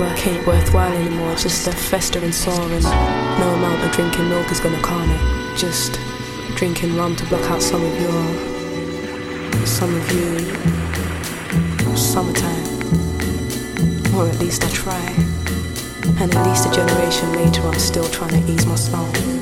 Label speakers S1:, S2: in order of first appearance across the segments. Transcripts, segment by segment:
S1: work ain't worthwhile anymore. It's just a festering sore, and no amount of drinking milk is gonna calm it. Just drinking rum to block out some of your, some of you, summertime. Or at least I try. And at least a generation later, I'm still trying to ease my soul.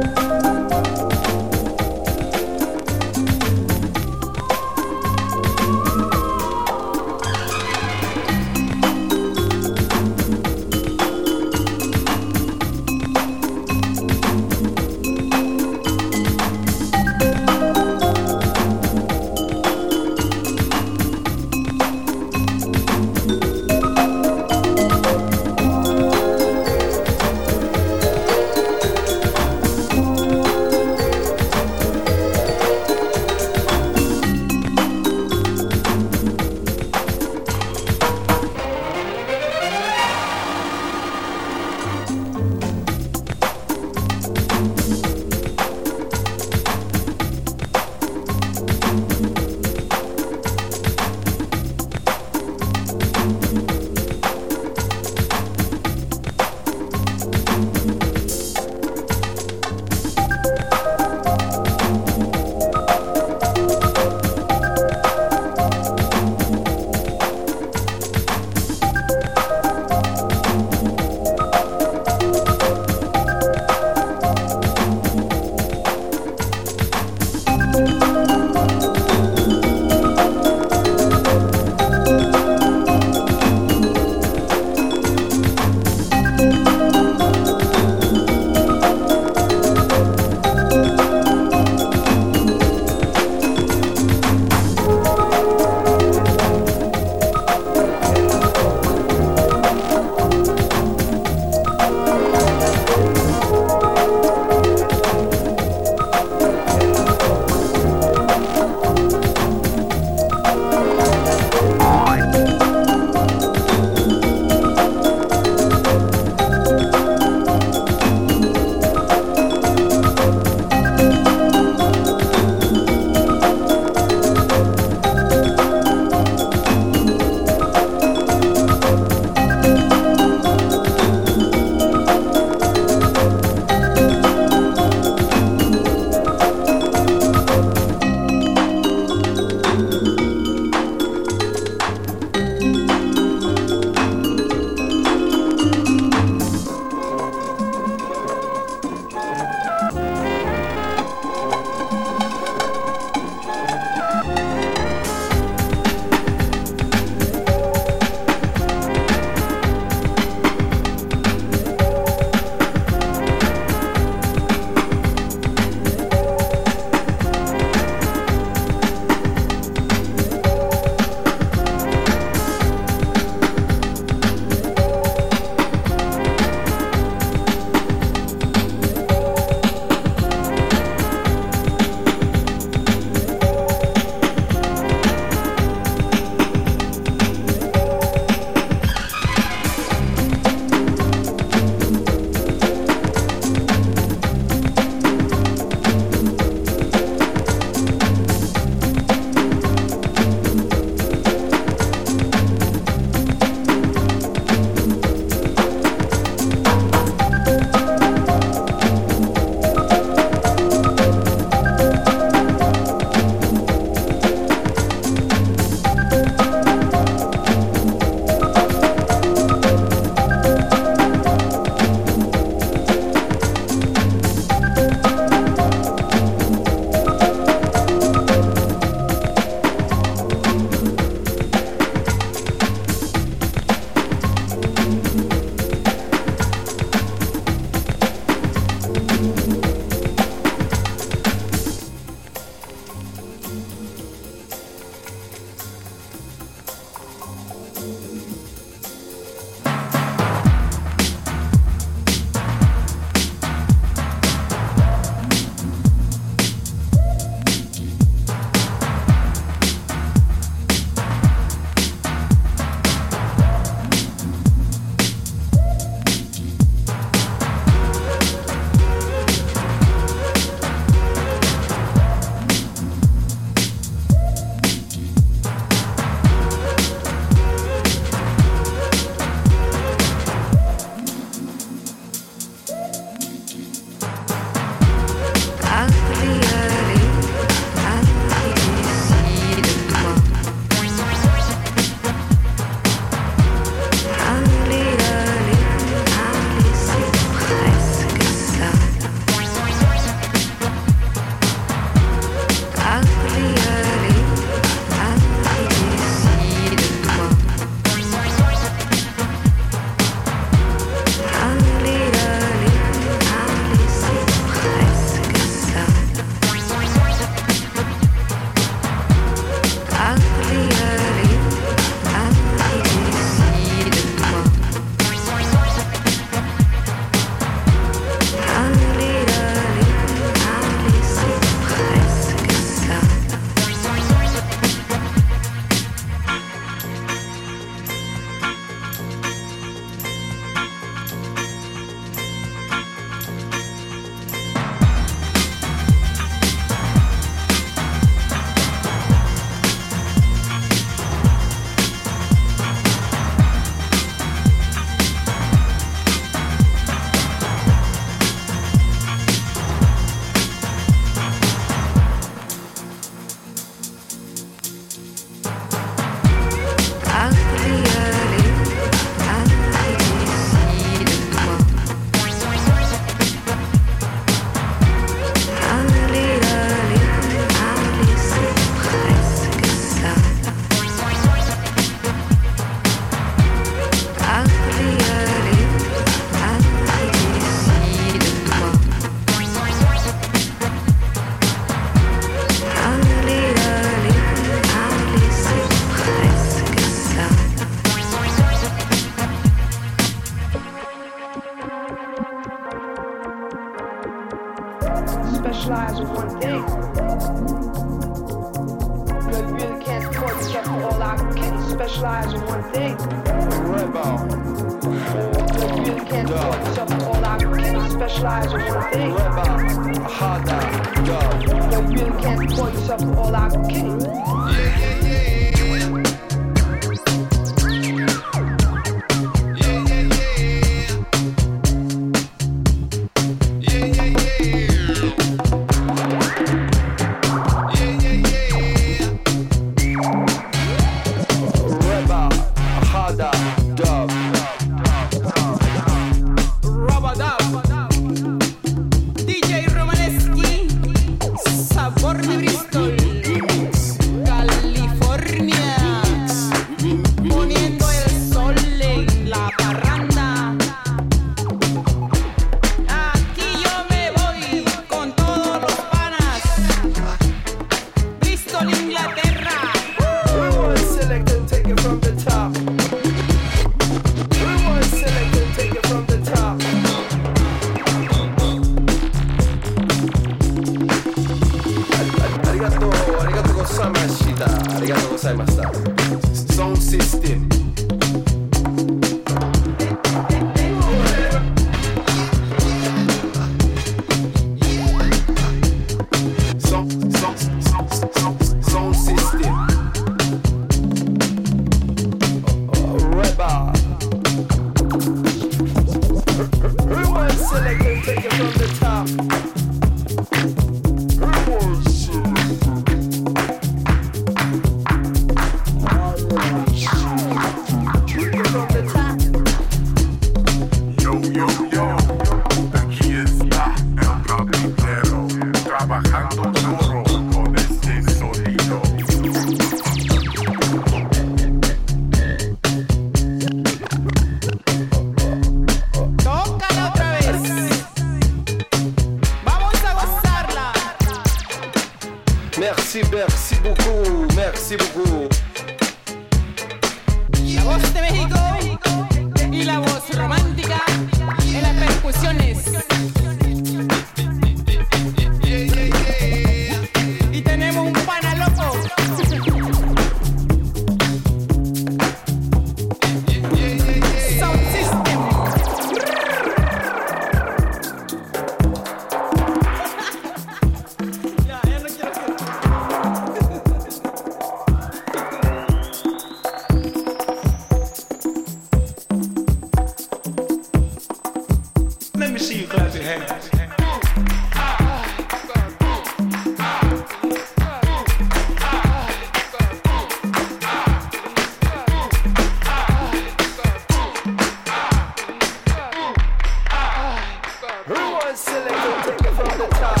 S2: selector, take
S3: it from the
S4: top.